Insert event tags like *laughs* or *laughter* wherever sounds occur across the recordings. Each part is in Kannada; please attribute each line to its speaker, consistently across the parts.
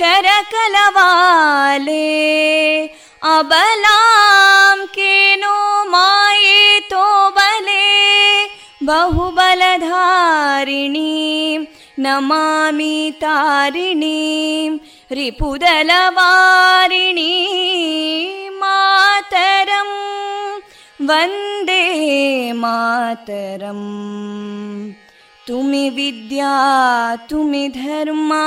Speaker 1: करकलवाले अबलां केनो मायेतो बले बहुबलधारिणीं नमामि तारिणीं रिपुदलवारिणी मातरं वन्दे मातरम् तुमि विद्या तुमि धर्मा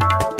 Speaker 1: you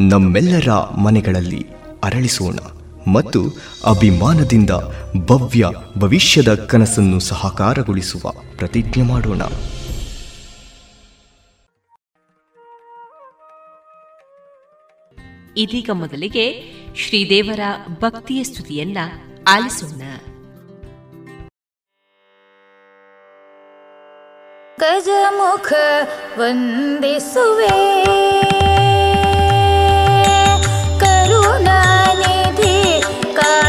Speaker 2: ನಮ್ಮೆಲ್ಲರ ಮನೆಗಳಲ್ಲಿ ಅರಳಿಸೋಣ ಮತ್ತು ಅಭಿಮಾನದಿಂದ ಭವ್ಯ ಭವಿಷ್ಯದ ಕನಸನ್ನು ಸಹಕಾರಗೊಳಿಸುವ ಪ್ರತಿಜ್ಞೆ ಮಾಡೋಣ.
Speaker 3: ಇದೀಗ ಮೊದಲಿಗೆ ಶ್ರೀದೇವರ ಭಕ್ತಿಯ ಸ್ತುತಿಯನ್ನ ಆಲಿಸೋಣ.
Speaker 4: ಗಜಮುಖ ವಂದಿಸುವೇ.
Speaker 5: か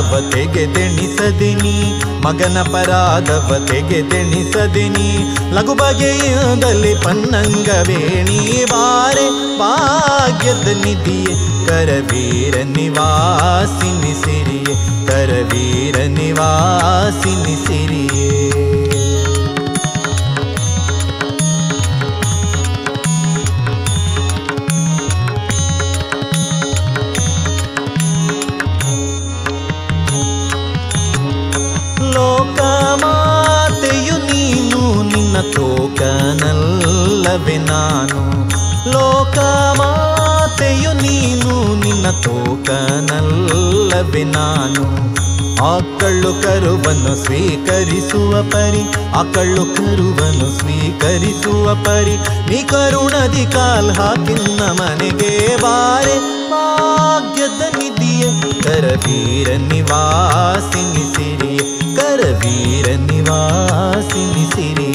Speaker 5: ಪರಾಧವ ತೆಗೆದೆಣಿಸದಿನಿ, ಮಗನ ಪರಾಧವ ತೆಗೆದೆಣಿಸದಿನಿ. ಲಘು ಬಗೆಯಿಂದಲೇ ಪನ್ನಂಗವೇಣಿ ಬಾರೆ, ಭಾಗ್ಯದ ನಿಧಿಯೇ, ಕರವೀರ ನಿವಾಸಿನಿ ಸಿರಿಯೇ, ಕರವೀರ ನಿವಾಸಿನಿ ಸಿರಿಯೇ. ತೋಕನಲ್ಲವೇ ನಾನು. ಲೋಕಮಾತೆಯು ನೀನು, ನಿನ್ನ ತೋಕನಲ್ಲವೇ ನಾನು. ಆಕಳ್ಳು ಕರುವನ್ನು ಸ್ವೀಕರಿಸುವ ಪರಿ ಆಕಳ್ಳು ಕರುವನ್ನು ಸ್ವೀಕರಿಸುವ ಪರಿ, ನೀ ಕರುಣದಿ ಕಾಲ್ ಹಾಕಿನ್ನ ಮನೆಗೆ ಬಾರೆ. ಭಾಗ್ಯದ ನಿಧಿಯ ಕರವೀರ ನಿವಾಸಿನಿ ಸಿರಿಯ ವೀರ ನಿವಾಸಿನಿ ಸಿರಿ.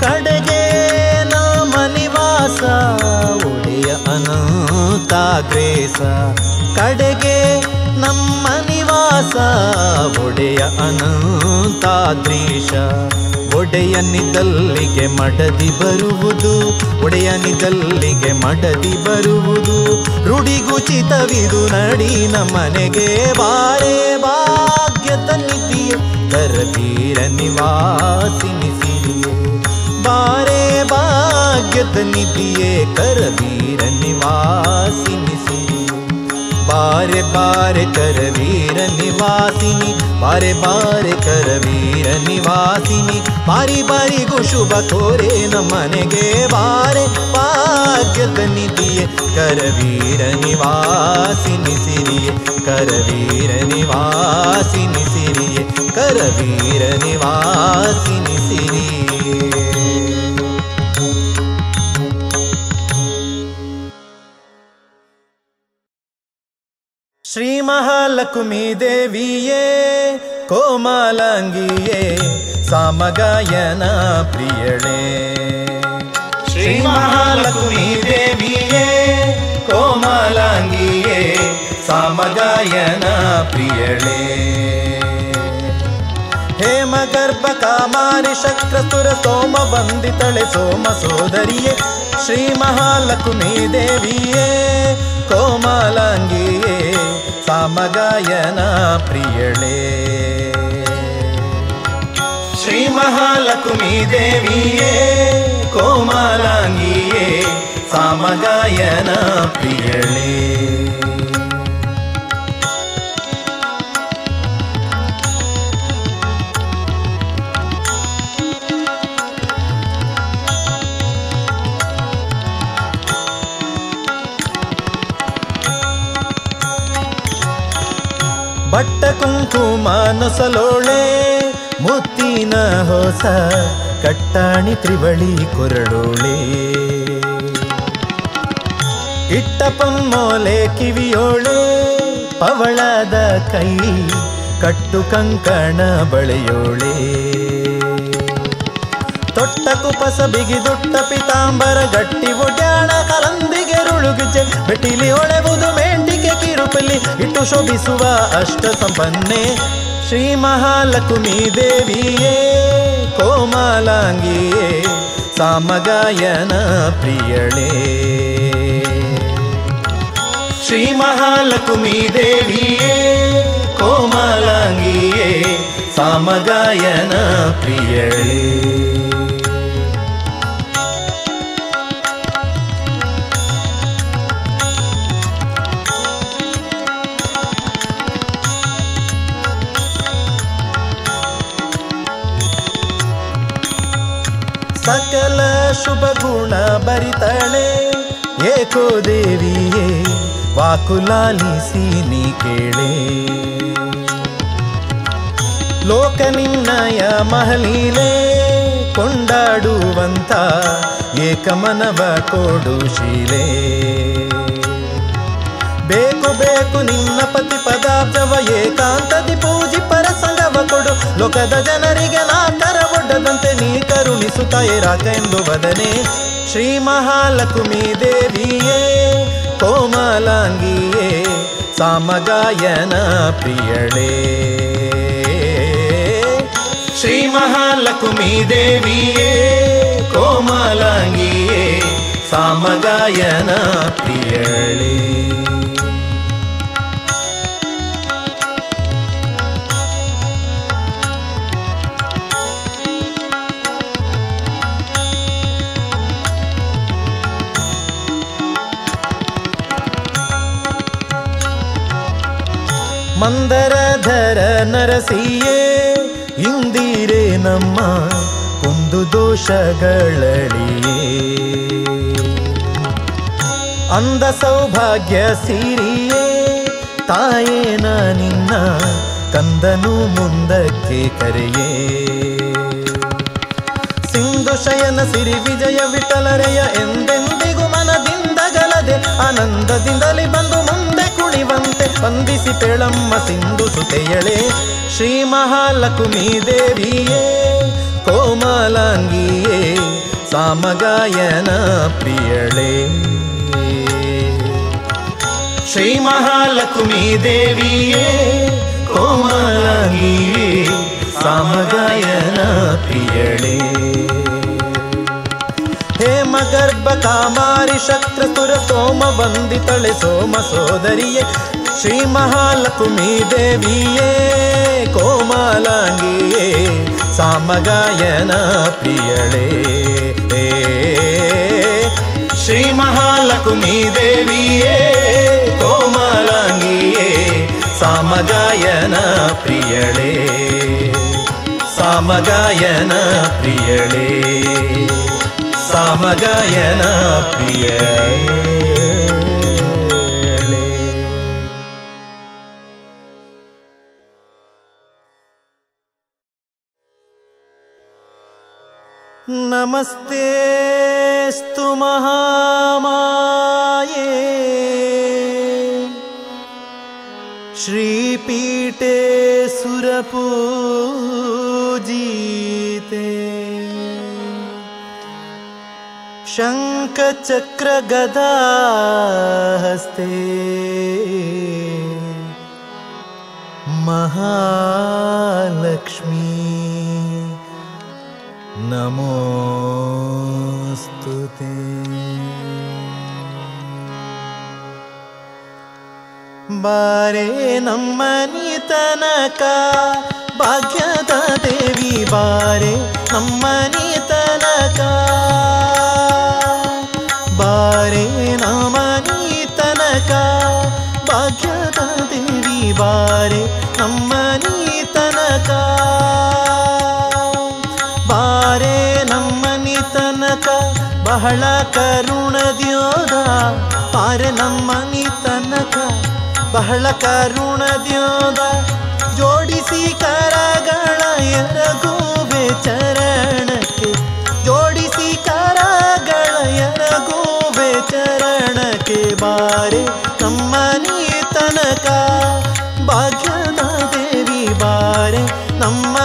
Speaker 5: ಕಡೆಗೆ ನಿವಾಸ ಒಡೆಯ ಅನಂತಾಗ್ರೇಸ ನಿವಾಸ ಒಡೆಯ ಅನಂತಾದ್ರೀಶ. ಒಡೆಯನಿದಲ್ಲಿಗೆ ಮಡದಿ ಬರುವುದು ಒಡೆಯನಿದಲ್ಲಿಗೆ ಮಡದಿ ಬರುವುದು. ರುಡಿಗುಚಿತವಿದು ನಡಿ ನಮ್ಮನೆಗೆ ಬಾರೆ ಭಾಗ್ಯ ತನಿತಿಯ ಕರವೀರ ನಿವಾಸಿನಿ ಸಿರಿಯೇ ಬಾರೆ ಭಾಗ್ಯದ ನಿಧಿಯೇ ಕರವೀರ ನಿವಾಸಿನಿ ಬಾರೆ ಬಾರೆ ಕರವೀರ ನಿವಾಸಿನಿ ಬಾರೆ ಬಾರೆ ಕರವೀರ ನಿವಾಸಿನಿ ಬಾರಿ ಬಾರಿಗೂ ಶುಭ ಕೋರೆ ನಮ್ಮನೆಗೆ ಬಾರೆ ಭಾಗ್ಯದ ನಿಧಿಯೇ ಕರವೀರ ನಿವಾಸಿನಿ ಸಿರಿಯೇ ಕರವೀರ ನಿವಾಸಿನಿ ಸಿರಿಯೇ ಕರವೀರ ನಿವಾಸಿನಿ ಸಿರಿಯೇ ಮಹಾಲಕ್ಷ್ಮೀ ದೇವಿಯೇ ಕೋಮಲಾಂಗಿಯೇ ಸಾಮಗಾಯನ ಪ್ರಿಯಳೇ. ಶ್ರೀ ಮಹಾಲಕ್ಷ್ಮೀ ದೇವಿಯೇ ಕೋಮಲಾಂಗಿಯೇ ಸಾಮಗಾಯನ ಪ್ರಿಯಳೇ. ಹೇಮ ಗರ್ಭ ಕಾಮಾರಿ ಶಕ್ರಸುರ ಸೋಮ ವಂದಿತಳೆ ಸೋಮ ಸೋದರಿಯೇ ಶ್ರೀ ಮಹಾಲಕ್ಷ್ಮೀ ದೇವಿಯೇ ಕೋಮಲಾಂಗಿಯೇ ಸಾಮಗಾಯನ ಪ್ರಿಯಳೇ. ಶ್ರೀ ಮಹಾಲಕ್ಷ್ಮೀ ದೇವಿಯೇ ಕೋಮಲಾಂಗಿಯೇ ಸಾಮಗಾಯನ ಪ್ರಿಯಳೇ. ಬಟ್ಟ ಕುಂಕುಮ ಮುತ್ತಿನ ಹೊಸ ಕಟ್ಟಾಣಿ ತ್ರಿವಳಿ ಕೊರಳೋಳೆ ಇಟ್ಟ ಪೊಮ್ಮೋಲೆ ಕಿವಿಯೋಳೆ, ಪವಳದ ಕೈ ಕಟ್ಟು ಕಂಕಣ ಬಳೆಯೋಳೆ. ತೊಟ್ಟ ಕುಪಸ ಬಿಗಿದುಟ್ಟ ಪಿತಾಂಬರ ಗಟ್ಟಿ ಒಡ್ಯಾಣ ಕಲಂದಿಗೆ ರುಳುಗಿಜೆ, ಬೆಟ್ಟಿಲಿ ಒಳೆವುದು ಮೇಂಟಿಗೆ ಕಿರುಪಲಿ ಇಟ್ಟು ಶೋಭಿಸುವ ಅಷ್ಟ ಸಂಪನ್ನೆ ಶ್ರೀ ಮಹಾಲಕ್ಷ್ಮೀ ದೇವಿಯೇ, ಕೋಮಲಾಂಗಿಯೇ, ಸಾಮಗಾಯನ ಪ್ರಿಯಳೇ. ಶ್ರೀ ಮಹಾಲಕ್ಷ್ಮೀ ದೇವಿಯೇ, ಕೋಮಲಾಂಗಿಯೇ, ಸಾಮಗಾಯನ ಪ್ರಿಯಳೇ. ಗುಣ ಬರಿತಳೆ. ಏಕೋ ದೇವಿಯೇ ವಾಕುಲಾಲಿಸಿ ನೀ ಕೇಳೆ. ಲೋಕ ನಿನ್ನಯ ಮಹಲೀಲೆ ಕೊಂಡಾಡುವಂತ ಏಕಮನವ ಕೊಡು ಶೀಲೆ. ಬೇಕು ಬೇಕು ನಿನ್ನ ಪತಿ ಪದಾರ್ಥವ ಏಕಾಂತದಿ ಪೂಜಿ ಪರಸಂಗವ ಕೊಡು. ಲೋಕದ ಜನರಿಗೆ ನಾ ಒಡ್ಡದಂತೆ ನೀ ಕರುಣಿಸು ತಾಯಿರಾಕ ಎಂದು ವದನೆ. ಶ್ರೀ ಮಹಾಲಕ್ಷ್ಮೀ ದೇವಿಯೇ, ಕೋಮಲಾಂಗಿಯೇ, ಸಾಮಗಾಯನ ಪ್ರಿಯಳೇ. ಶ್ರೀ ಮಹಾಲಕ್ಷ್ಮೀ ದೇವಿಯೇ, ಕೋಮಲಾಂಗಿಯೇ, ಸಾಮಗಾಯನ ಪ್ರಿಯಳೇ. ಮಂದರಧರ ನರಸಿಯೇ, ಇಂದಿರೆ ನಮ್ಮ ಕುಂದು ದೋಷಗಳಳಿಯೇ ಅಂದ ಸೌಭಾಗ್ಯ ಸಿರಿಯೇ ತಾಯೇನ ನಿನ್ನ ಕಂದನು ಮುಂದಕ್ಕೆ ಕರೆಯೇ. ಸಿಂಧು ಶಯನ ಸಿರಿ ವಿಜಯ ವಿಠಲರೆಯ ಎಂದೆಂದಿಗೂ ಮನದಿಂದಗಲದೆ ಆನಂದದಿಂದಲೇ ಬಂದು ಕುಣಿವಂತೆ ಪೆಳಮ್ಮ ಪೇಳಮ್ಮ ಸಿಂಧು ಸುತೆಯಳೆ ಶ್ರೀ ಮಹಾಲಕ್ಷ್ಮೀ ದೇವಿಯೇ ಕೋಮಲಾಂಗಿಯೇ, ಸಾಮಗಾಯನ ಪ್ರಿಯಳೇ. ಶ್ರೀ ಮಹಾಲಕ್ಷ್ಮೀ ದೇವಿಯೇ ಕೋಮಲಾಂಗಿಯೇ, ಸಾಮಗಾಯನ ಪ್ರಿಯಳೇ. ಹೇಮ ಗರ್ಭ ಕಾಮಾರಿ ಶಕ್ರ ಸೋಮ ವಂದಿತಳೆ ಸೋಮ ಸೋದರಿಯೇ ಶ್ರೀ ಮಹಾಲಕ್ಷ್ಮೀ ದೇವಿಯೇ ಕೋಮಲಾಂಗಿಯೇ, ಸಾಮಗಾಯನ ಪ್ರಿಯಳೇ. ಶ್ರೀ ಮಹಾಲಕ್ಷ್ಮೀ ದೇವಿಯೇ ಕೋಮಲಾಂಗಿಯೇ, ಸಾಮಗಾಯನ ಪ್ರಿಯಳೇ. ಸಾಮಗಾಯನ ಪ್ರಿಯಳೇ. नमस्ते स्तु महामाये। श्रीपीठे सुरपू शङ्खचक्रगदास्ते महालक्ष्मी। नमोऽस्तु ते। वारेणं मनितनका भाग्यदा देवी बारे मनितनका ಭಾಗ್ಯದ ದೇವಿ ಬಾರೆ ನಮ್ಮನಿ ತನಕ ಬಾರೆ ನಮ್ಮನಿ ತನಕ ಬಹಳ ಕರುಣದ್ಯೋದ ಬಾರೆ ನಮ್ಮನಿ ತನಕ ಬಹಳ ಕರುಣದ್ಯೋದ ಜೋಡಿಸಿ ಕರಗಳ ಎರಗುವೆ ಚರಣಕ್ಕೆ, ಜೋಡಿಸಿ ಕರಗಳ ಎರಗುವೆ ಚರಣಕ್ಕೆ ಬಾರೆ ನಮ್ಮನಿ ತನಕ ಭಾಗ್ಯದ ದೇವಿ ಬಾರೆ ನಮ್ಮನಿ ತನಕ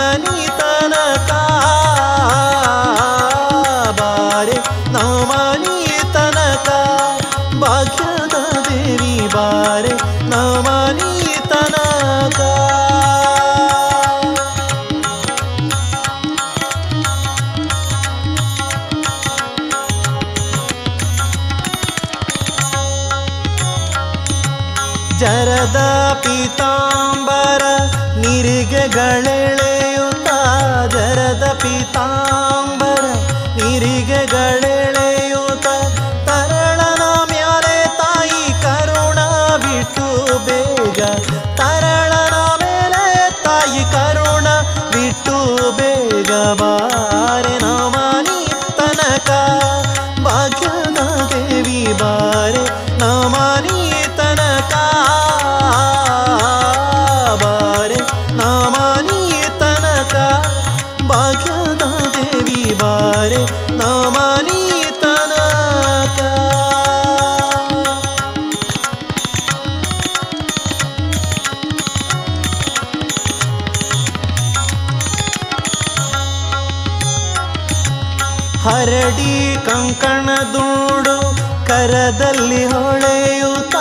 Speaker 5: ಕರದಲ್ಲಿ ಹೊಳೆಯುತ್ತ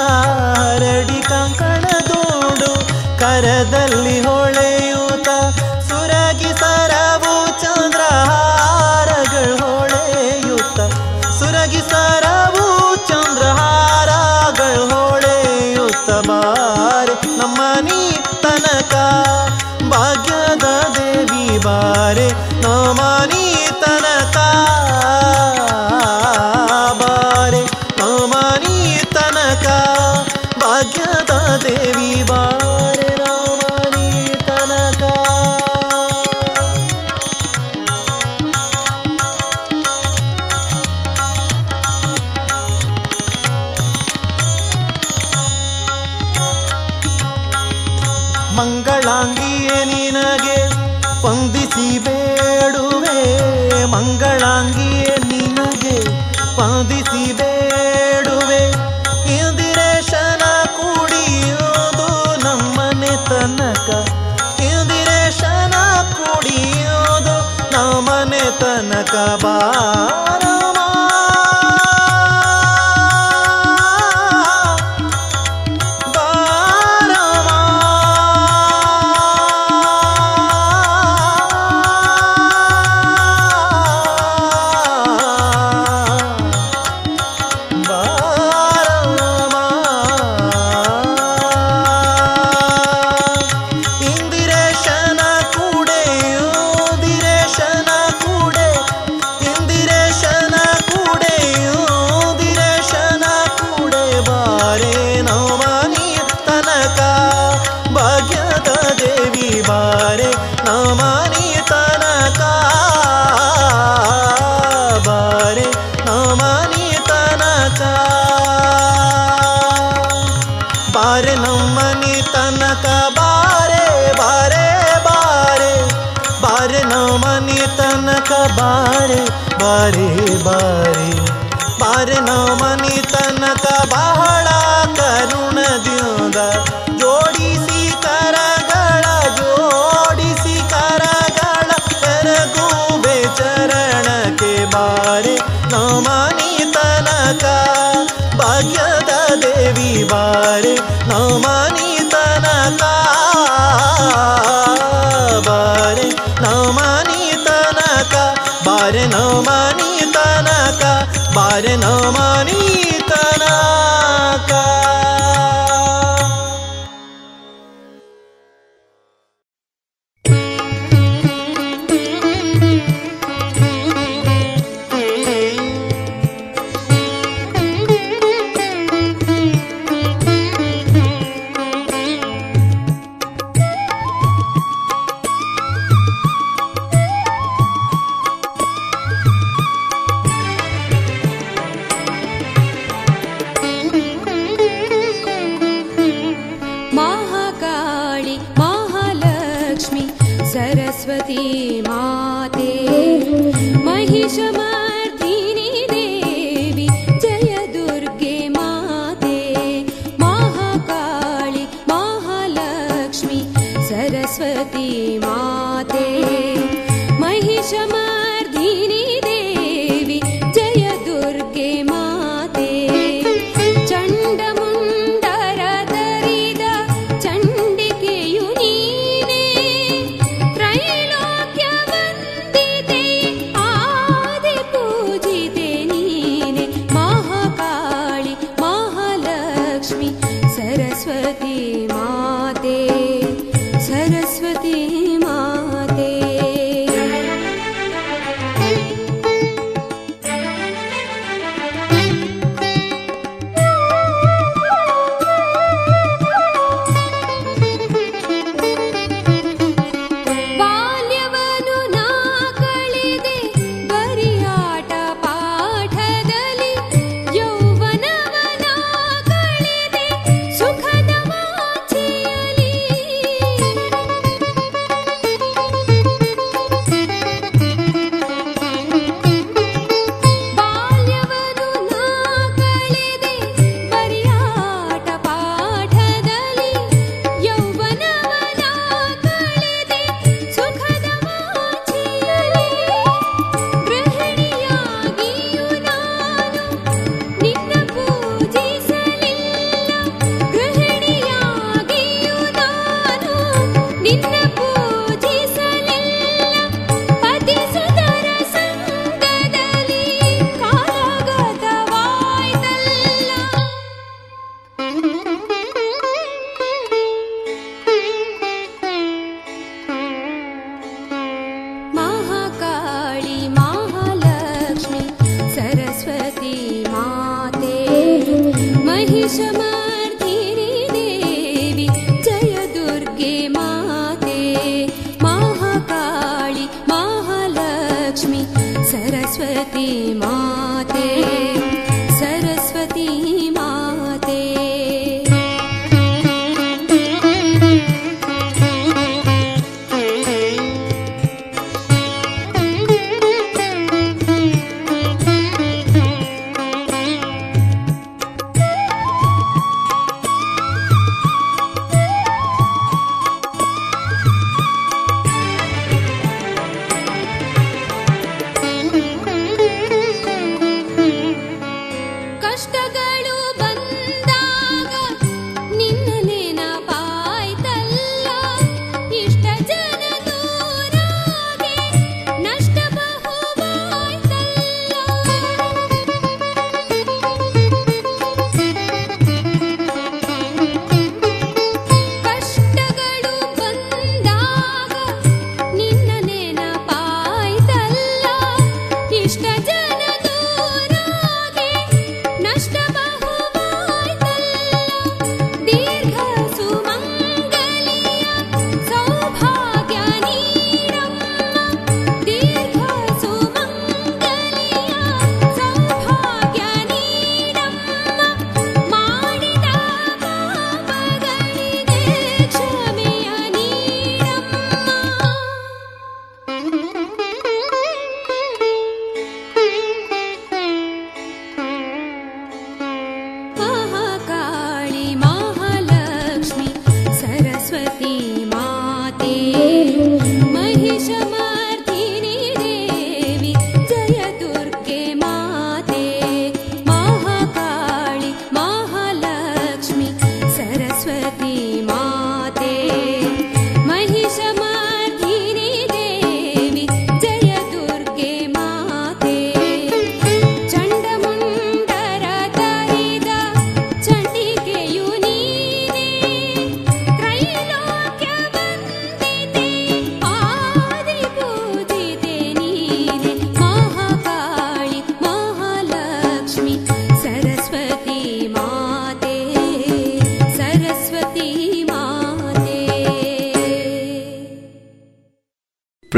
Speaker 5: ಹರಡಿ ಕಂಕಣದೂಡು ಕರದಲ್ಲಿ ಹೊಳೆಯುತ್ತ
Speaker 6: कबारा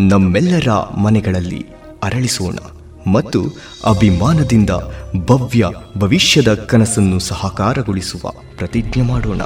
Speaker 7: ನಮ್ಮೆಲ್ಲರ ಮನೆಗಳಲ್ಲಿ ಅರಳಿಸೋಣ ಮತ್ತು ಅಭಿಮಾನದಿಂದ ಭವ್ಯ ಭವಿಷ್ಯದ ಕನಸನ್ನು ಸಹಕಾರಗೊಳಿಸುವ ಪ್ರತಿಜ್ಞೆ ಮಾಡೋಣ.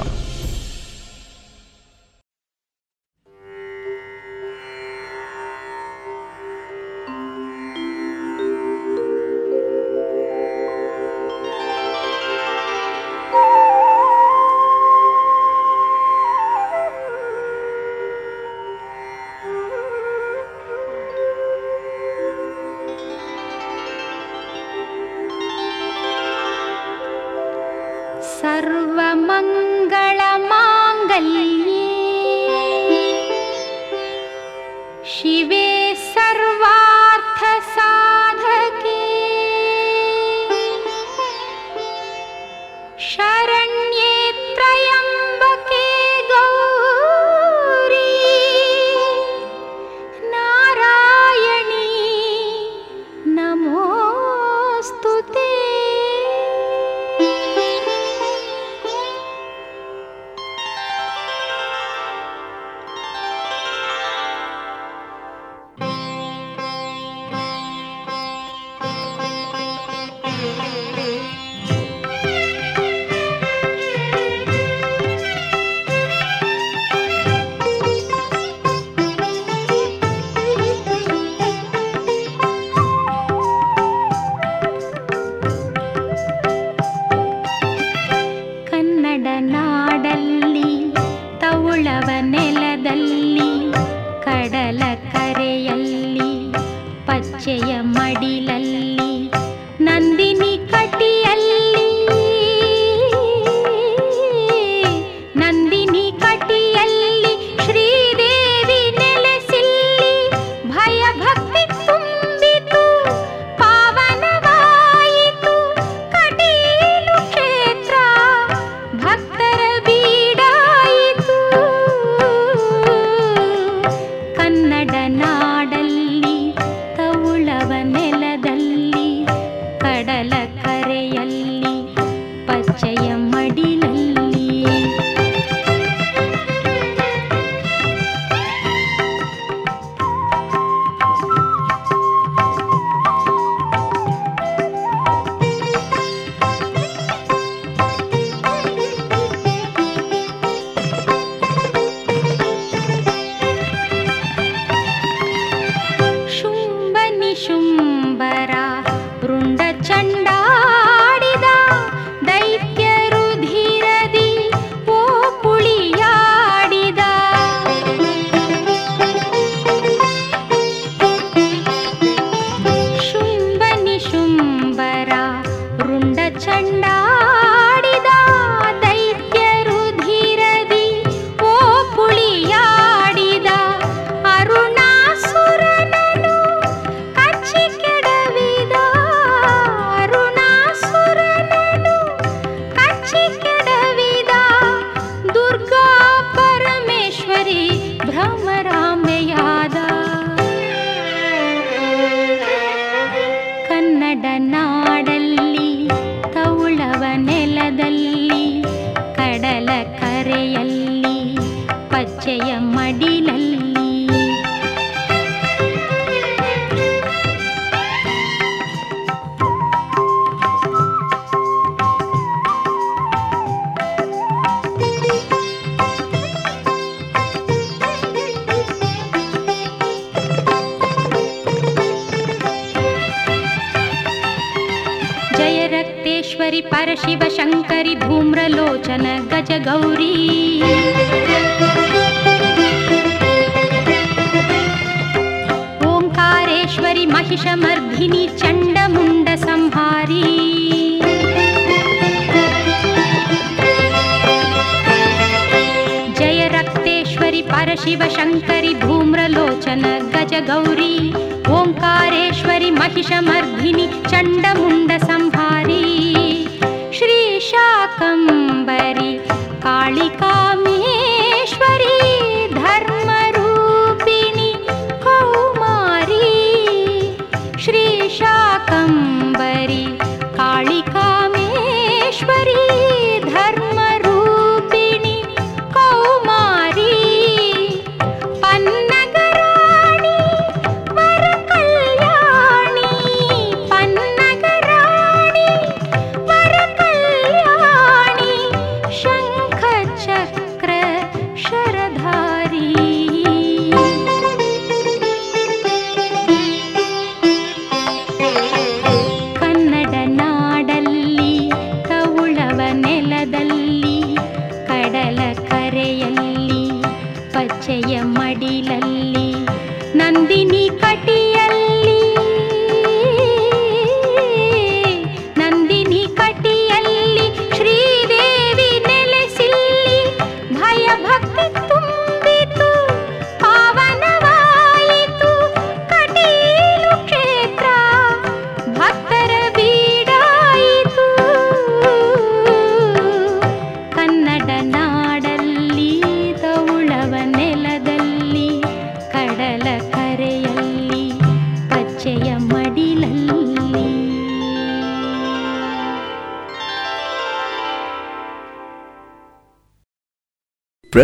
Speaker 8: शंकर शिव शंकरि धूम्रलोचन गज गौरी
Speaker 7: ओङ्कारेश्वरि महिषमर्धिनी जय रक्तेश्वरि परशिव शङ्करि धूम्रलोचन गज गौरी ओङ्कारेश्वरि महिषमर्धिनि चण्डमुण्ड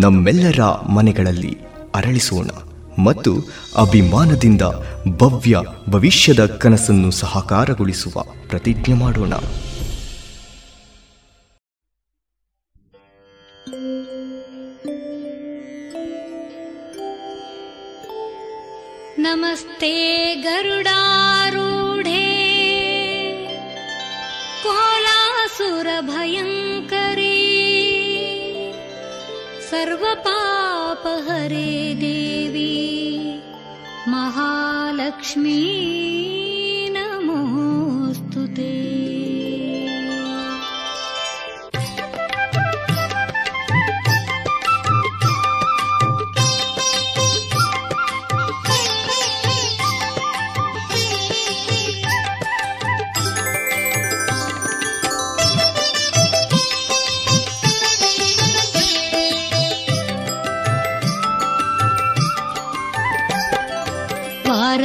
Speaker 2: ನಮ್ಮೆಲ್ಲರ ಮನೆಗಳಲ್ಲಿ ಅರಳಿಸೋಣ ಮತ್ತು ಅಭಿಮಾನದಿಂದ ಭವ್ಯ ಭವಿಷ್ಯದ ಕನಸನ್ನು ಸಹಕಾರಗೊಳಿಸುವ ಪ್ರತಿಜ್ಞೆ ಮಾಡೋಣ.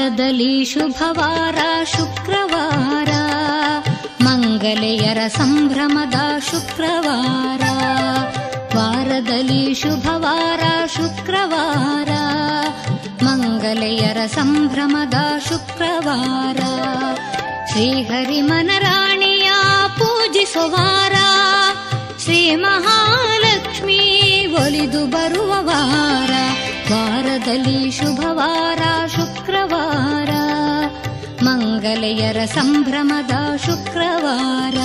Speaker 4: ವಾರದಲ್ಲಿ ಶುಭವಾರ, ಶುಕ್ರವಾರ. ಮಂಗಲೆಯರ ಸಂಭ್ರಮದ ಶುಕ್ರವಾರ. ವಾರದಲ್ಲಿ ಶುಭವಾರ, ಶುಕ್ರವಾರ. ಮಂಗಲೆಯರ ಸಂಭ್ರಮದ ಶುಕ್ರವಾರ. ಶ್ರೀಹರಿ ಮನರಾಣಿಯ ಪೂಜಿಸುವಾರ ಶ್ರೀ ಮಹಾಲಕ್ಷ್ಮೀ ಒಲಿದು ಬರುವ ವಾರ. ವಾರದಲ್ಲಿ ಶುಭವಾರ ಶುಕ್ರವಾರ ಮಂಗಲೆಯರ ಸಂಭ್ರಮದ ಶುಕ್ರವಾರ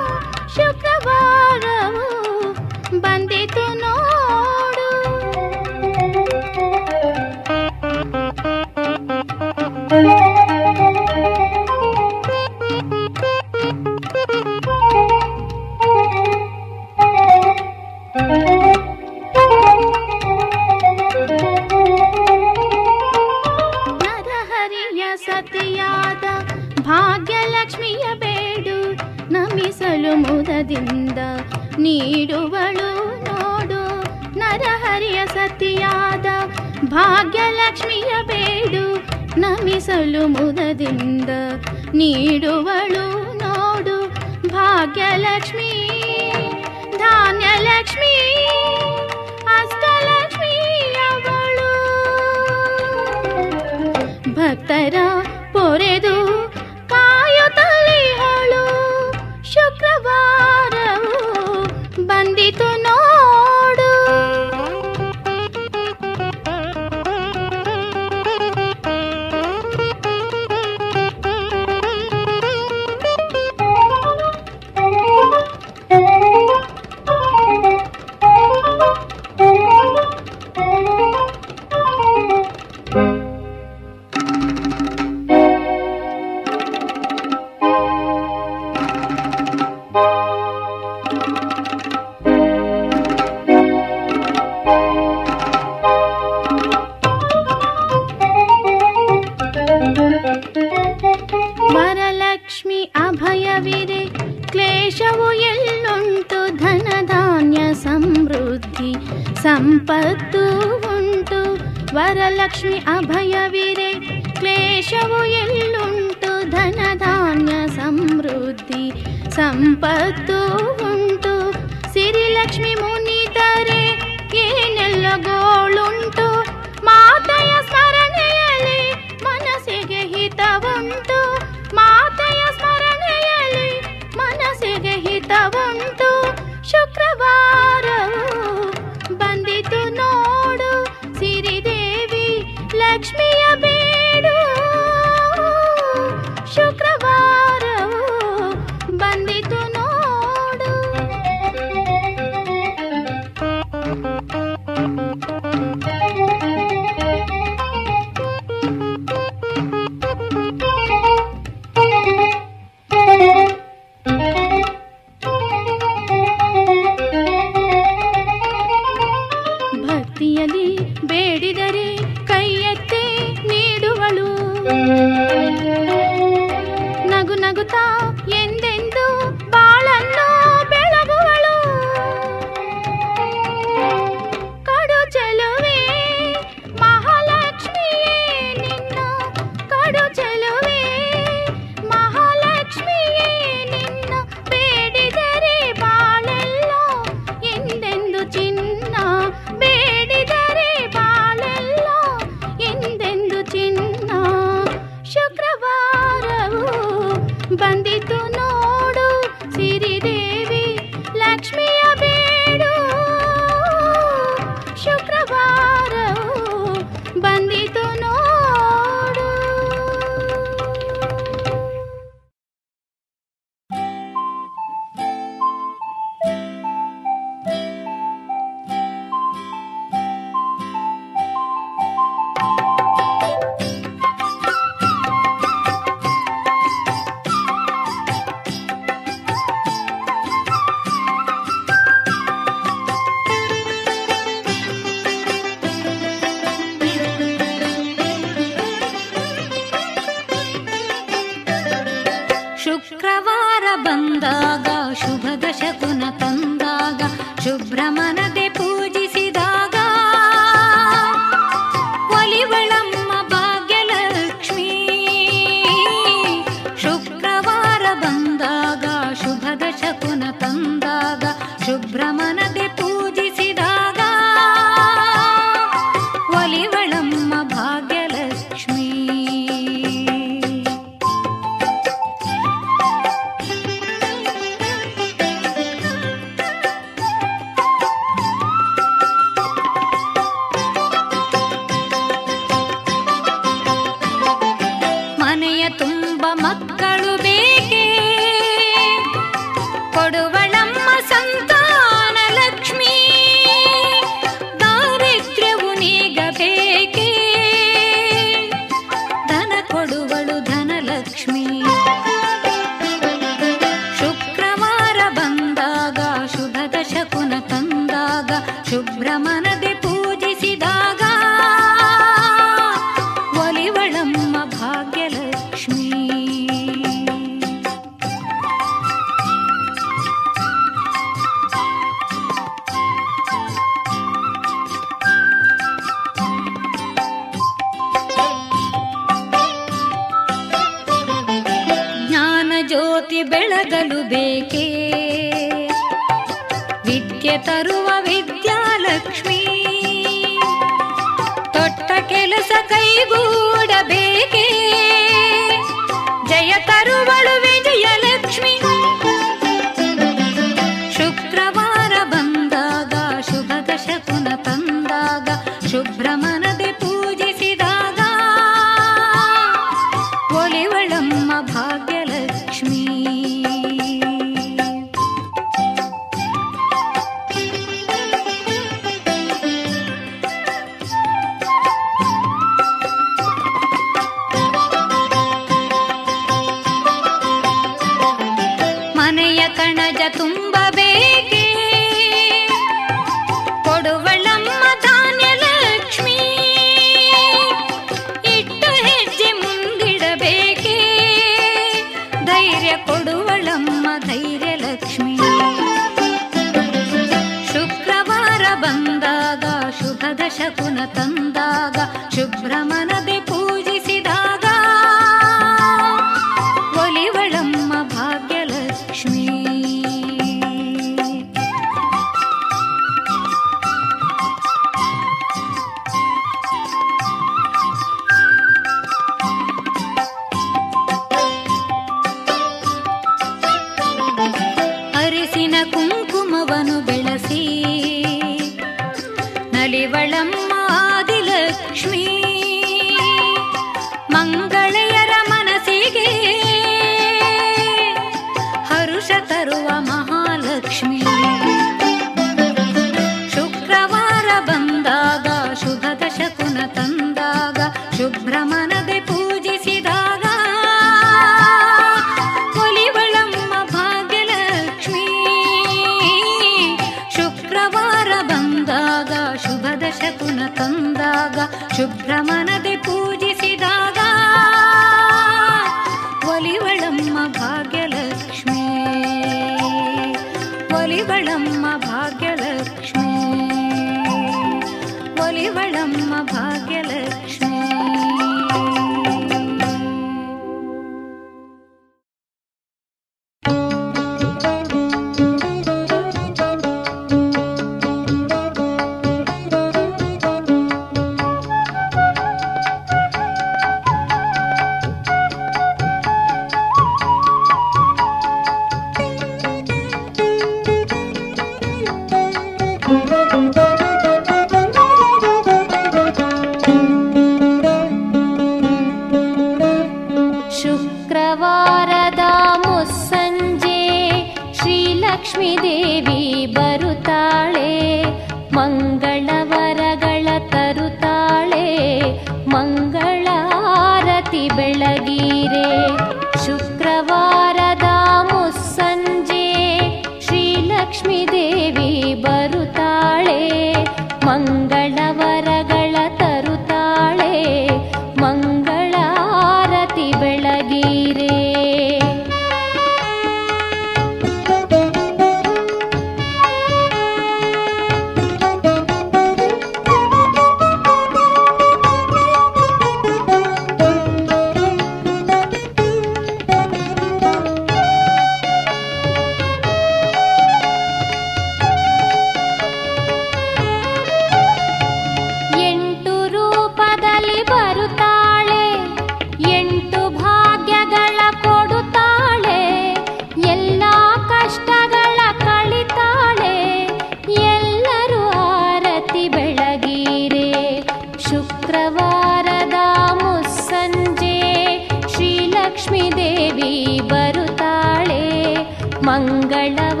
Speaker 4: மங்களவ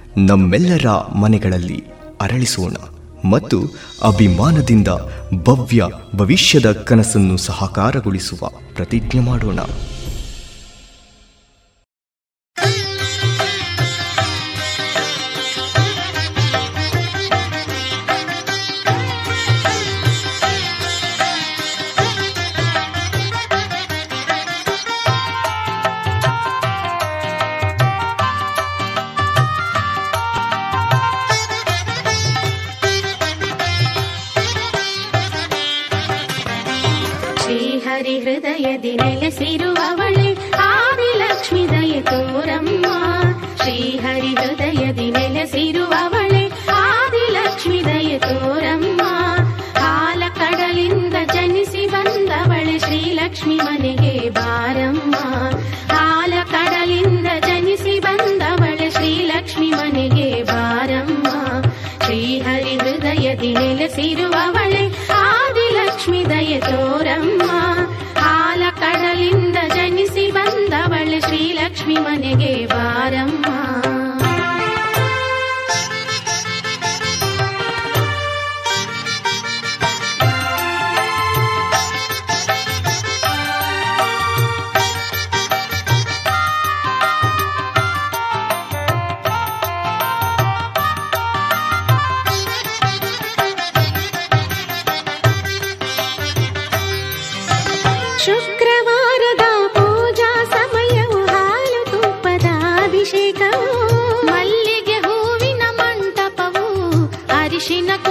Speaker 9: ನಮ್ಮೆಲ್ಲರ ಮನೆಗಳಲ್ಲಿ ಅರಳಿಸೋಣ ಮತ್ತು ಅಭಿಮಾನದಿಂದ ಭವ್ಯ ಭವಿಷ್ಯದ ಕನಸನ್ನು ಸಹಕಾರಗೊಳಿಸುವ ಪ್ರತಿಜ್ಞೆ ಮಾಡೋಣ. পারিস না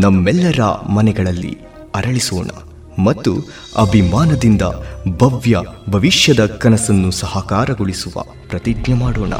Speaker 10: ನಮ್ಮೆಲ್ಲರ ಮನೆಗಳಲ್ಲಿ ಅರಳಿಸೋಣ ಮತ್ತು ಅಭಿಮಾನದಿಂದ ಭವ್ಯ ಭವಿಷ್ಯದ ಕನಸನ್ನು ಸಹಕಾರಗೊಳಿಸುವ ಪ್ರತಿಜ್ಞೆ ಮಾಡೋಣ.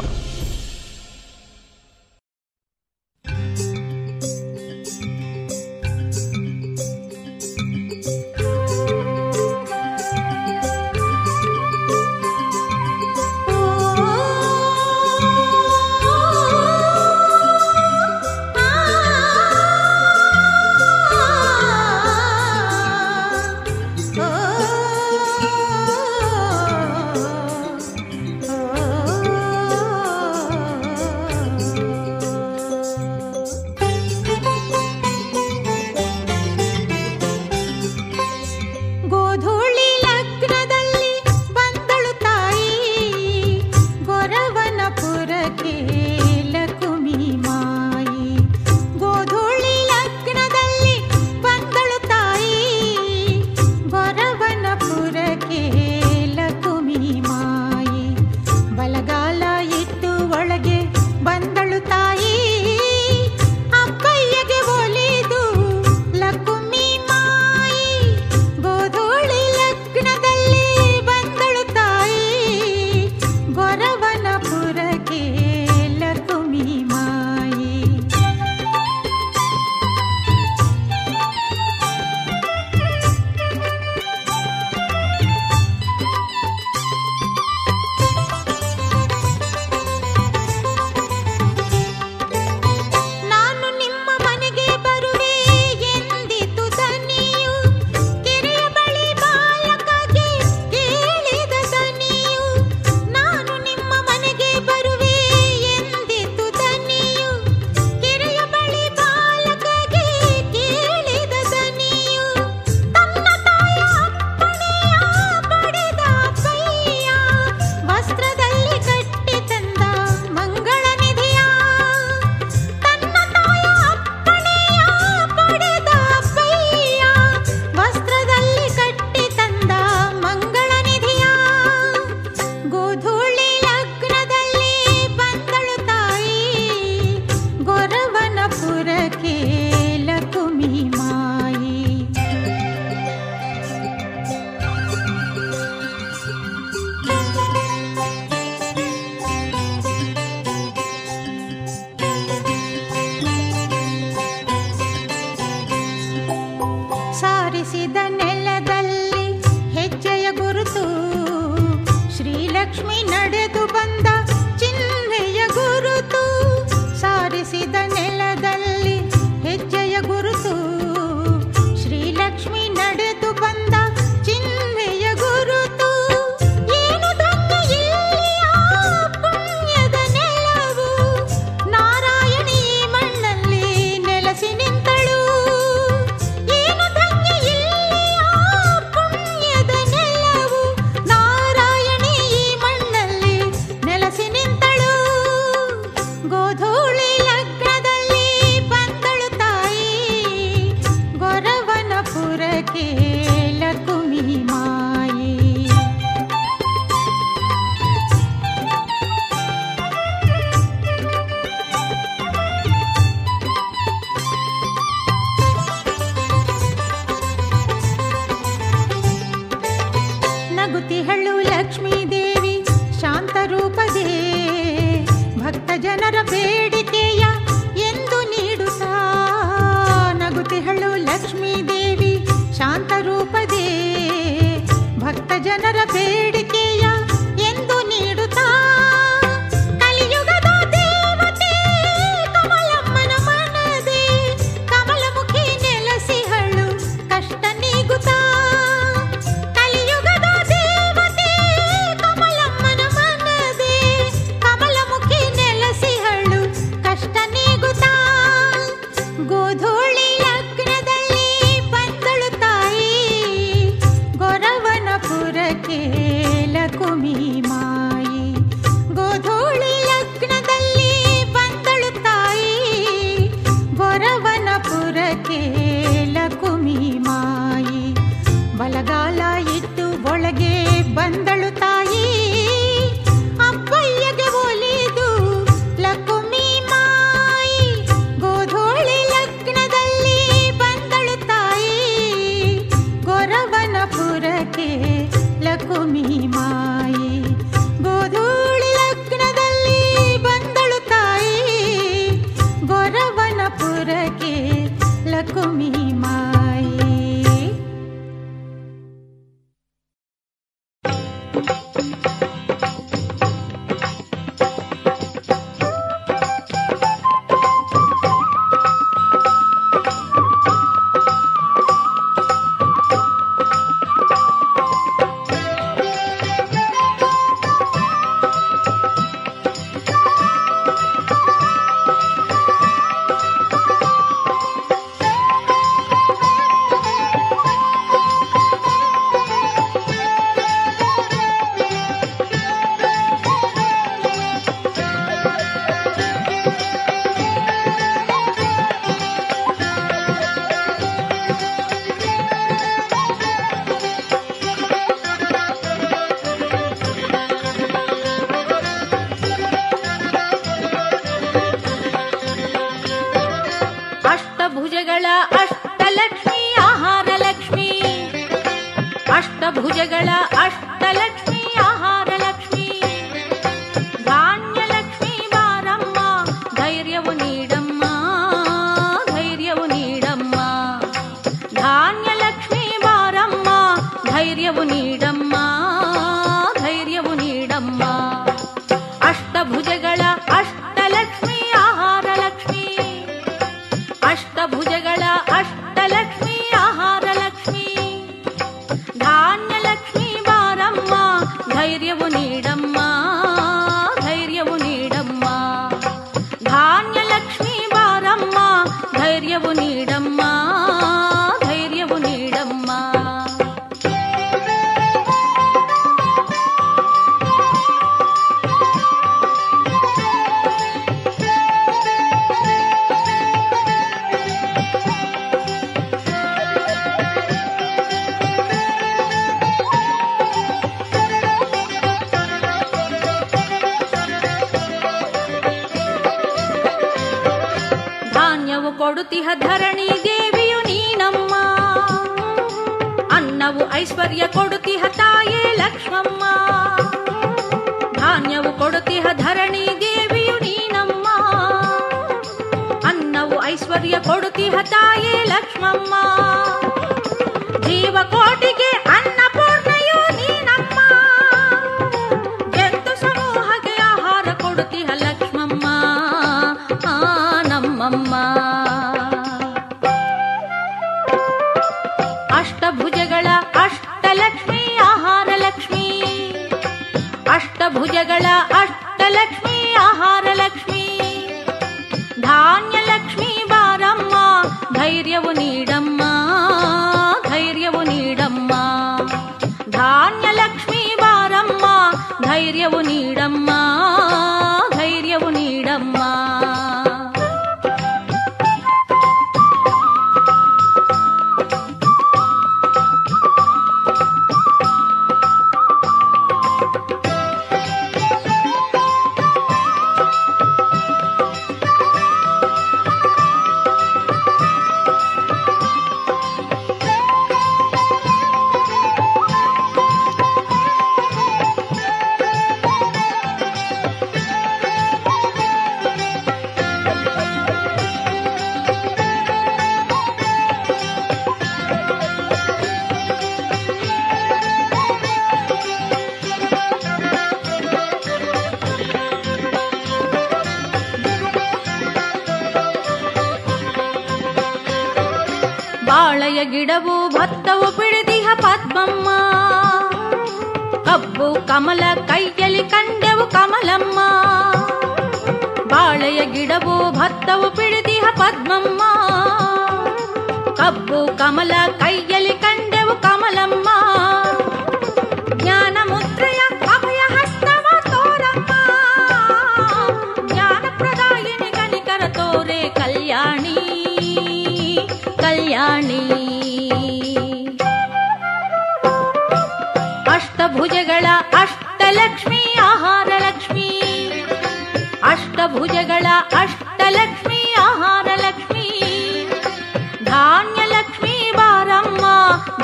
Speaker 11: ಕಮಲ ಕೈಯಲ್ಲಿ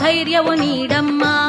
Speaker 11: ధైర్యము నీడమ్మా.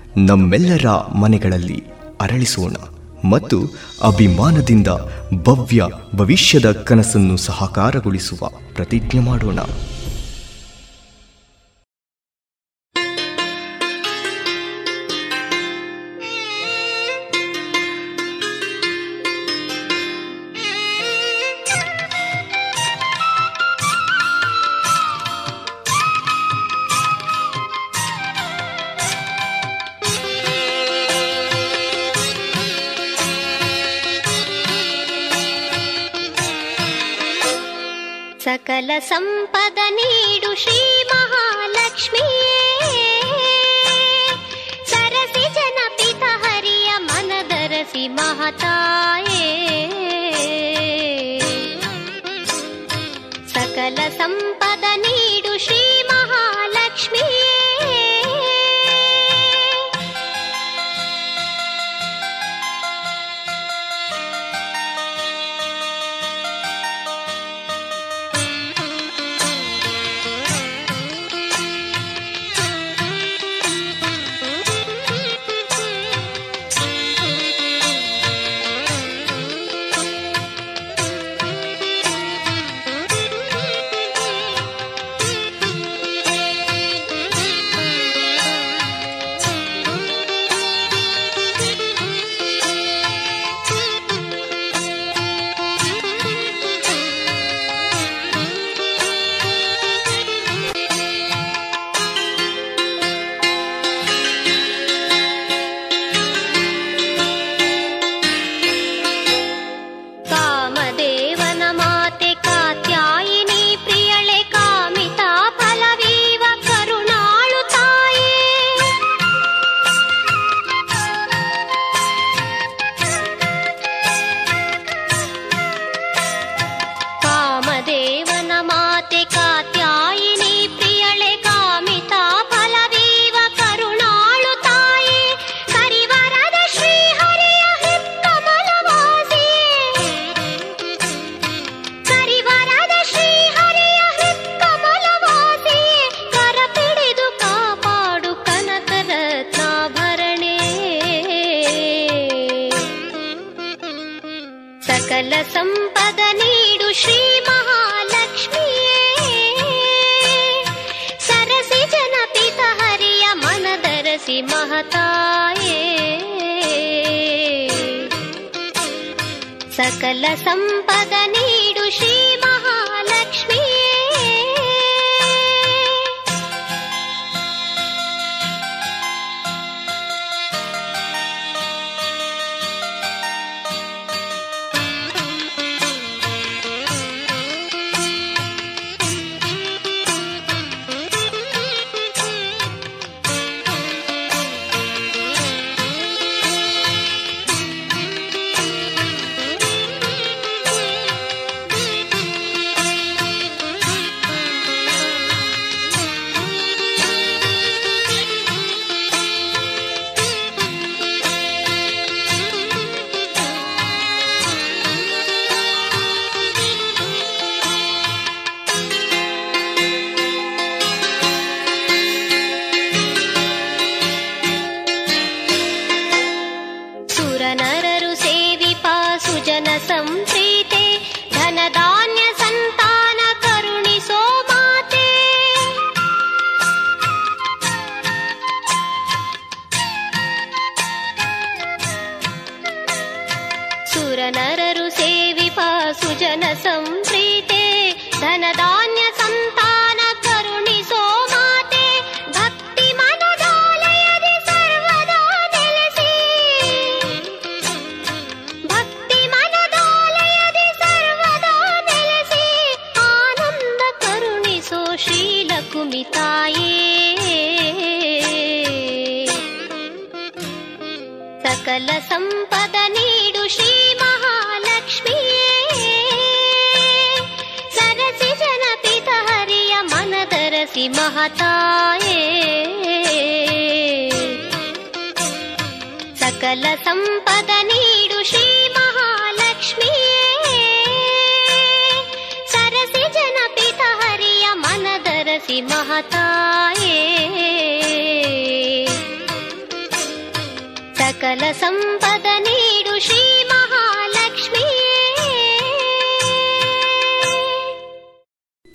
Speaker 12: ನಮ್ಮೆಲ್ಲರ ಮನೆಗಳಲ್ಲಿ ಅರಳಿಸೋಣ ಮತ್ತು ಅಭಿಮಾನದಿಂದ ಭವ್ಯ ಭವಿಷ್ಯದ ಕನಸನ್ನು ಸಹಕಾರಗೊಳಿಸುವ ಪ್ರತಿಜ್ಞೆ ಮಾಡೋಣ. 等。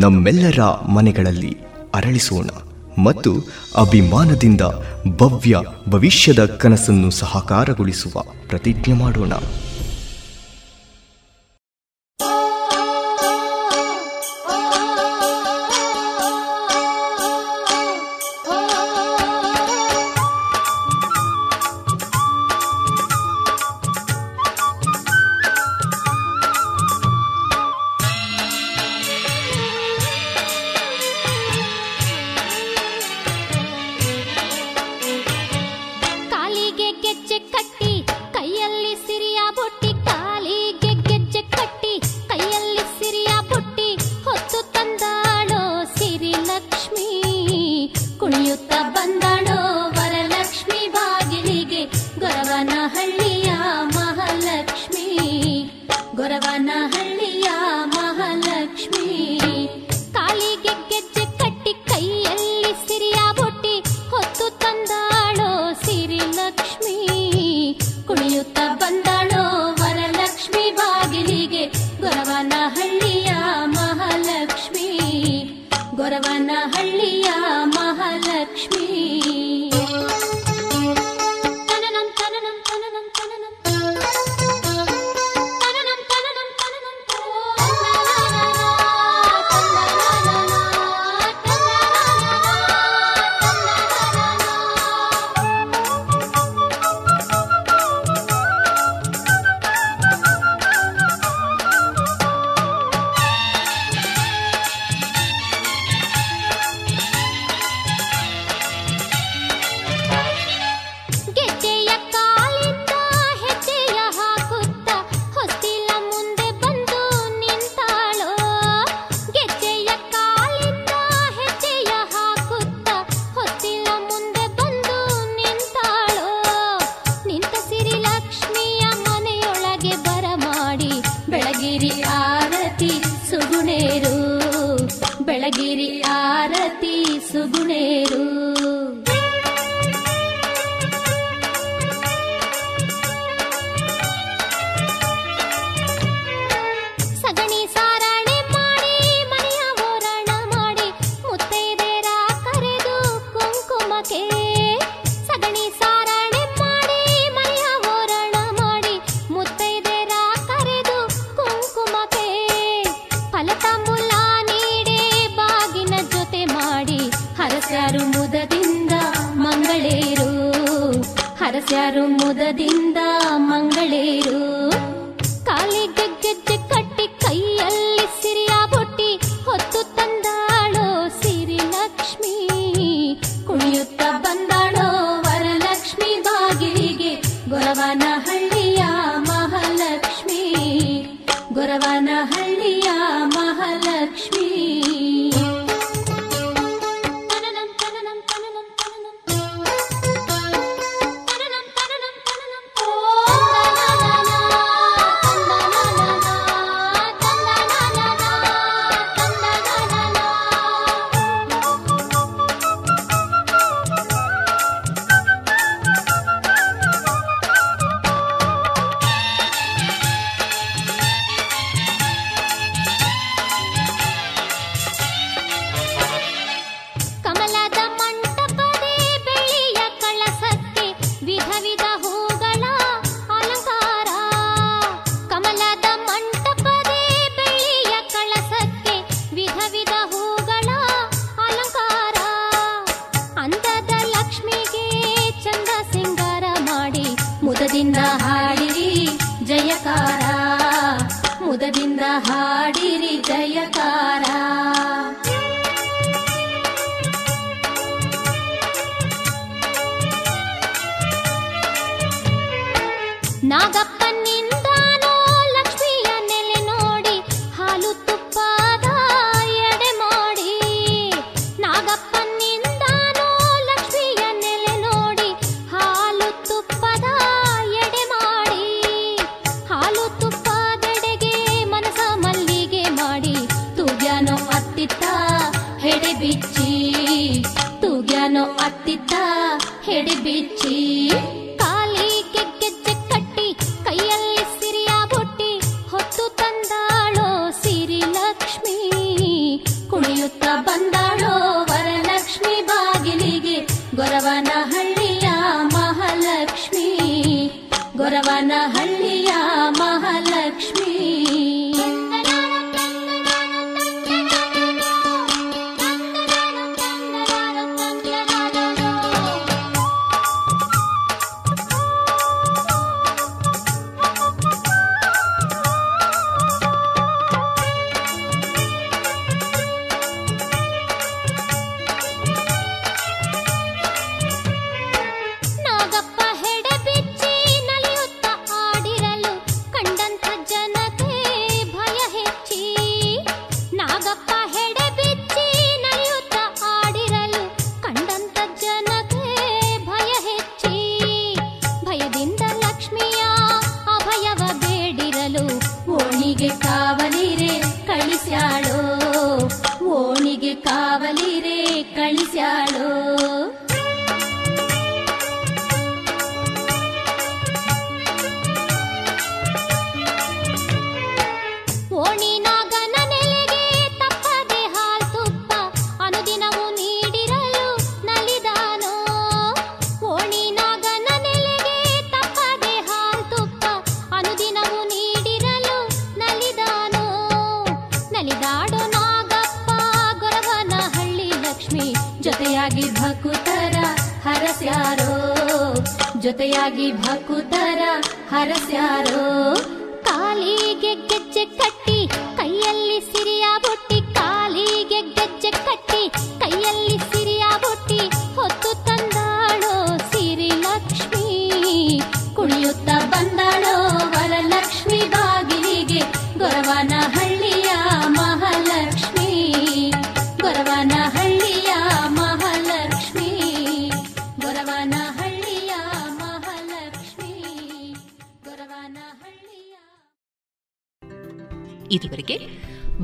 Speaker 7: ನಮ್ಮೆಲ್ಲರ ಮನೆಗಳಲ್ಲಿ ಅರಳಿಸೋಣ ಮತ್ತು ಅಭಿಮಾನದಿಂದ ಭವ್ಯ ಭವಿಷ್ಯದ ಕನಸನ್ನು ಸಹಕಾರಗೊಳಿಸುವ ಪ್ರತಿಜ್ಞೆ ಮಾಡೋಣ.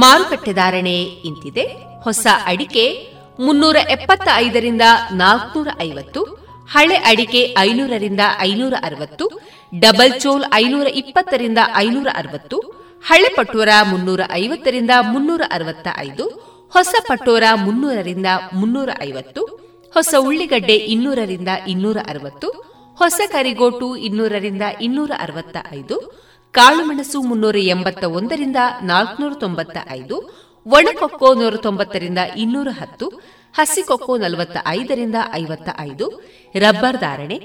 Speaker 3: ಮಾರುಕಟ್ಟೆ ಧಾರಣೆ ಇಂತಿದೆ. ಹೊಸ ಅಡಿಕೆ ಮುನ್ನೂರ ಎಪ್ಪತ್ತ ಐದರಿಂದ ನಾಲ್ಕುನೂರ ಐವತ್ತು ಹಳೆ ಅಡಿಕೆ ಐನೂರರಿಂದ ಐನೂರ ಅರವತ್ತು ಡಬಲ್ ಚೋಲ್ ಐನೂರ ಇಪ್ಪತ್ತರಿಂದ ಐನೂರ ಅರವತ್ತು ಹಳೆ ಪಟೋರ ಮುನ್ನೂರ ಐವತ್ತರಿಂದ ಮುನ್ನೂರ ಅರವತ್ತ ಐದು ಹೊಸ ಪಟೋರ ಮುನ್ನೂರರಿಂದ ಮುನ್ನೂರ ಐವತ್ತು ಹೊಸ ಉಳ್ಳಿಗಡ್ಡೆ ಇನ್ನೂರರಿಂದ ಇನ್ನೂರ ಅರವತ್ತು ಹೊಸ ಕರಿಗೋಟು ಇನ್ನೂರರಿಂದ ಇನ್ನೂರ ಅರವತ್ತ ಐದು ಕಾಳುಮೆಣಸು ಮುನ್ನೂರ ಎಂಬತ್ತ ಒಂದರಿಂದ ನಾಲ್ಕುನೂರ ತೊಂಬತ್ತ ಐದು ಒಣಕೊಕ್ಕೋ ನೂರ ತೊಂಬತ್ತರಿಂದ ಇನ್ನೂರ ಹತ್ತು ಹಸಿಕೊಕ್ಕೋ ನಲವತ್ತ ಐದರಿಂದ ಐವತ್ತ ಐದು ರಬ್ಬರ್ ಧಾರಣೆ,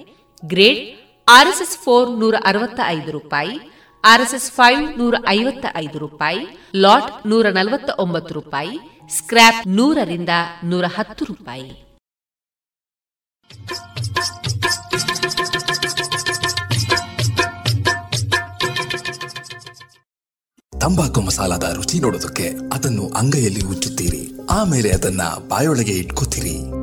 Speaker 3: ಗ್ರೇಡ್ ಆರ್ಎಸ್ಎಸ್ ಫೋರ್ ನೂರ ಅರವತ್ತ ಐದು ರೂಪಾಯಿ, ಆರ್ಎಸ್ಎಸ್ ಫೈವ್ ನೂರ ಐವತ್ತ ಐದು ರೂಪಾಯಿ, ಲಾಟ್ ನೂರ ನಲವತ್ತ ಒಂಬತ್ತು ರೂಪಾಯಿ ಸ್ಕ್ರಾಪ್ ನೂರರಿಂದ ನೂರ ಹತ್ತು ರೂಪಾಯಿ.
Speaker 13: ತಂಬಾಕು ಮಸಾಲಾದ ರುಚಿ ನೋಡೋದಕ್ಕೆ ಅದನ್ನು ಅಂಗೈಯಲ್ಲಿ ಉಚ್ಚುತ್ತೀರಿ. ಆಮೇಲೆ ಅದನ್ನ ಬಾಯೊಳಗೆ ಇಟ್ಕೋತೀರಿ.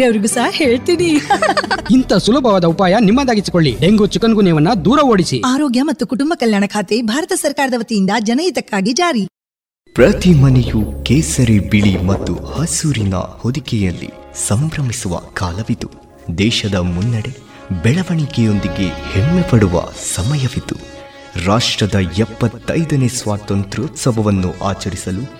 Speaker 14: ಬೇರೆಯವ್ರಿಗೂ ಸಹ ಹೇಳ್ತೀನಿ. *laughs*
Speaker 15: ಇಂಥ ಸುಲಭವಾದ ಉಪಾಯ ನಿಮ್ಮದಾಗಿಸಿಕೊಳ್ಳಿ. ಡೆಂಗು ಚಿಕನ್ ಗುನ್ಯವನ್ನ ದೂರ ಓಡಿಸಿ.
Speaker 14: ಆರೋಗ್ಯ ಮತ್ತು ಕುಟುಂಬ ಕಲ್ಯಾಣ ಖಾತೆ ಭಾರತ ಸರ್ಕಾರದ ವತಿಯಿಂದ ಜನಹಿತಕ್ಕಾಗಿ ಜಾರಿ.
Speaker 2: ಪ್ರತಿ ಮನೆಯು ಕೇಸರಿ ಬಿಳಿ ಮತ್ತು ಹಸೂರಿನ ಹೊದಿಕೆಯಲ್ಲಿ ಸಂಭ್ರಮಿಸುವ ಕಾಲವಿದು. ದೇಶದ ಮುನ್ನಡೆ ಬೆಳವಣಿಗೆಯೊಂದಿಗೆ ಹೆಮ್ಮೆ ಪಡುವ ಸಮಯವಿದು. ರಾಷ್ಟ್ರದ ಎಪ್ಪತ್ತೈದನೇ ಸ್ವಾತಂತ್ರ್ಯೋತ್ಸವವನ್ನು ಆಚರಿಸಲು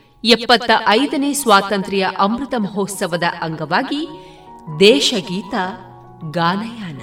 Speaker 3: ಎಪ್ಪತ್ತ ಐದನೇ ಸ್ವಾತಂತ್ರ್ಯ ಅಮೃತ ಮಹೋತ್ಸವದ ಅಂಗವಾಗಿ ದೇಶಗೀತ ಗಾನಯಾನ.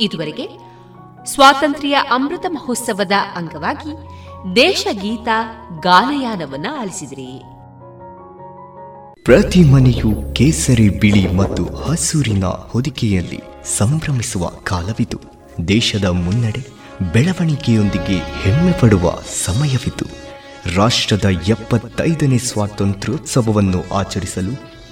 Speaker 3: ಇದುವರೆಗೆ ಸ್ವಾತಂತ್ರ್ಯ ಅಮೃತ ಮಹೋತ್ಸವದ ಅಂಗವಾಗಿ ದೇಶಗೀತ ಗಾನಯಾನವನ್ನ ಆಲಿಸಿದ್ರಿ.
Speaker 2: ಪ್ರತಿ ಮನೆಯು ಕೇಸರಿ ಬಿಳಿ ಮತ್ತು ಹಸೂರಿನ ಹೊದಿಕೆಯಲ್ಲಿ ಸಂಭ್ರಮಿಸುವ ಕಾಲವಿದು. ದೇಶದ ಮುನ್ನಡೆ ಬೆಳವಣಿಗೆಯೊಂದಿಗೆ ಹೆಮ್ಮೆ ಪಡುವ ಸಮಯವಿದು. ರಾಷ್ಟ್ರದ ಎಪ್ಪತ್ತೈದನೇ ಸ್ವಾತಂತ್ರ್ಯೋತ್ಸವವನ್ನು ಆಚರಿಸಲು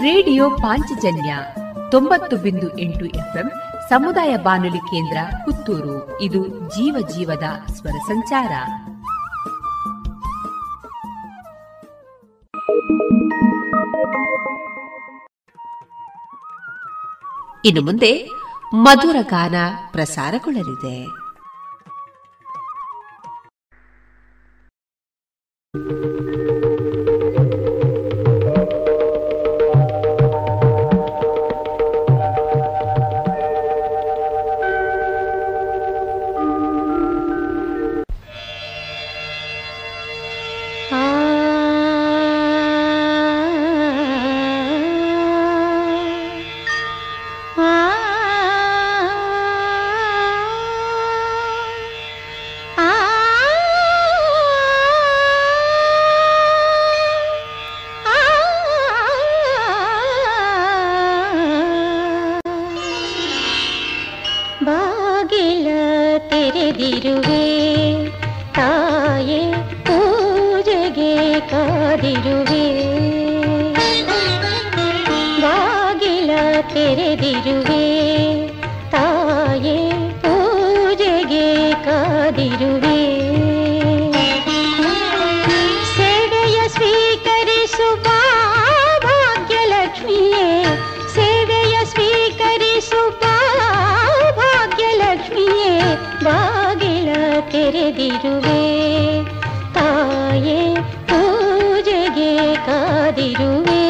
Speaker 3: ರೇಡಿಯೋ ಪಾಂಚಜನ್ಯ ತೊಂಬತ್ತು ಬಿಂದು ಎಂಟು ಎಫ್ಎಂ ಸಮುದಾಯ ಬಾನುಲಿ ಕೇಂದ್ರ ಪುತ್ತೂರು. ಇದು ಜೀವ ಜೀವದ ಸ್ವರ ಸಂಚಾರ. ಇನ್ನು ಮುಂದೆ ಮಧುರ ಗಾನ ಪ್ರಸಾರಗೊಳ್ಳಲಿದೆ
Speaker 16: കാതിരുവേ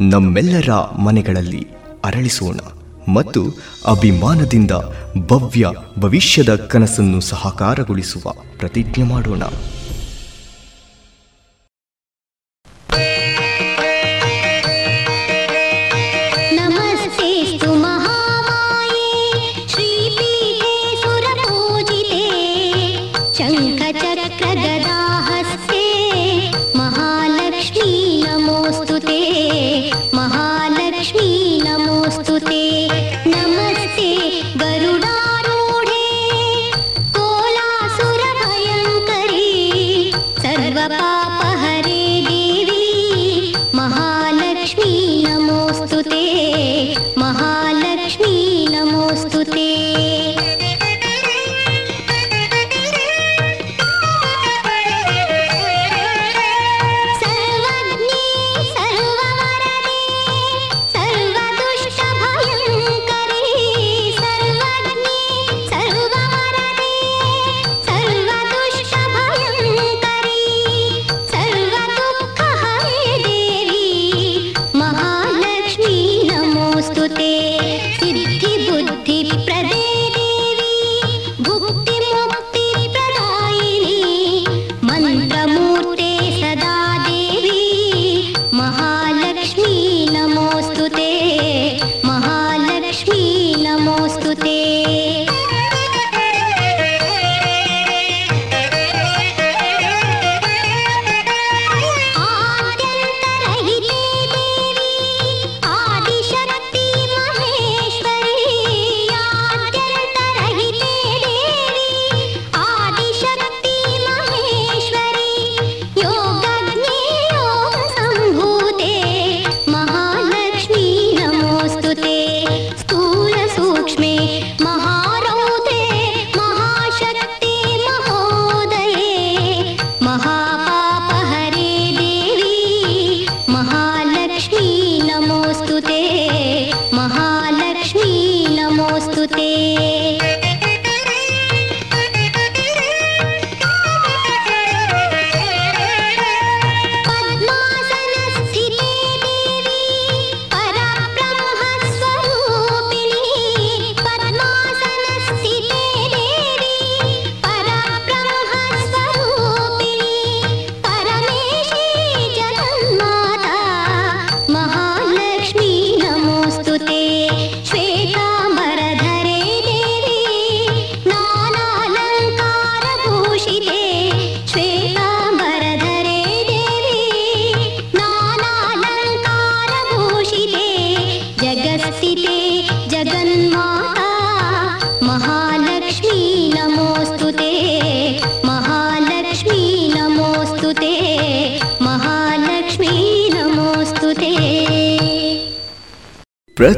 Speaker 12: ನಮ್ಮೆಲ್ಲರ ಮನೆಗಳಲ್ಲಿ ಅರಳಿಸೋಣ ಮತ್ತು ಅಭಿಮಾನದಿಂದ ಭವ್ಯ ಭವಿಷ್ಯದ ಕನಸನ್ನು ಸಹಕಾರಗೊಳಿಸುವ ಪ್ರತಿಜ್ಞೆ ಮಾಡೋಣ.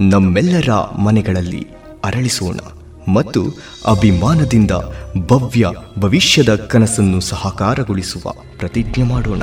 Speaker 12: ನಮ್ಮೆಲ್ಲರ ಮನೆಗಳಲ್ಲಿ ಅರಳಿಸೋಣ ಮತ್ತು ಅಭಿಮಾನದಿಂದ ಭವ್ಯ ಭವಿಷ್ಯದ ಕನಸನ್ನು ಸಹಕಾರಗೊಳಿಸುವ ಪ್ರತಿಜ್ಞೆ ಮಾಡೋಣ.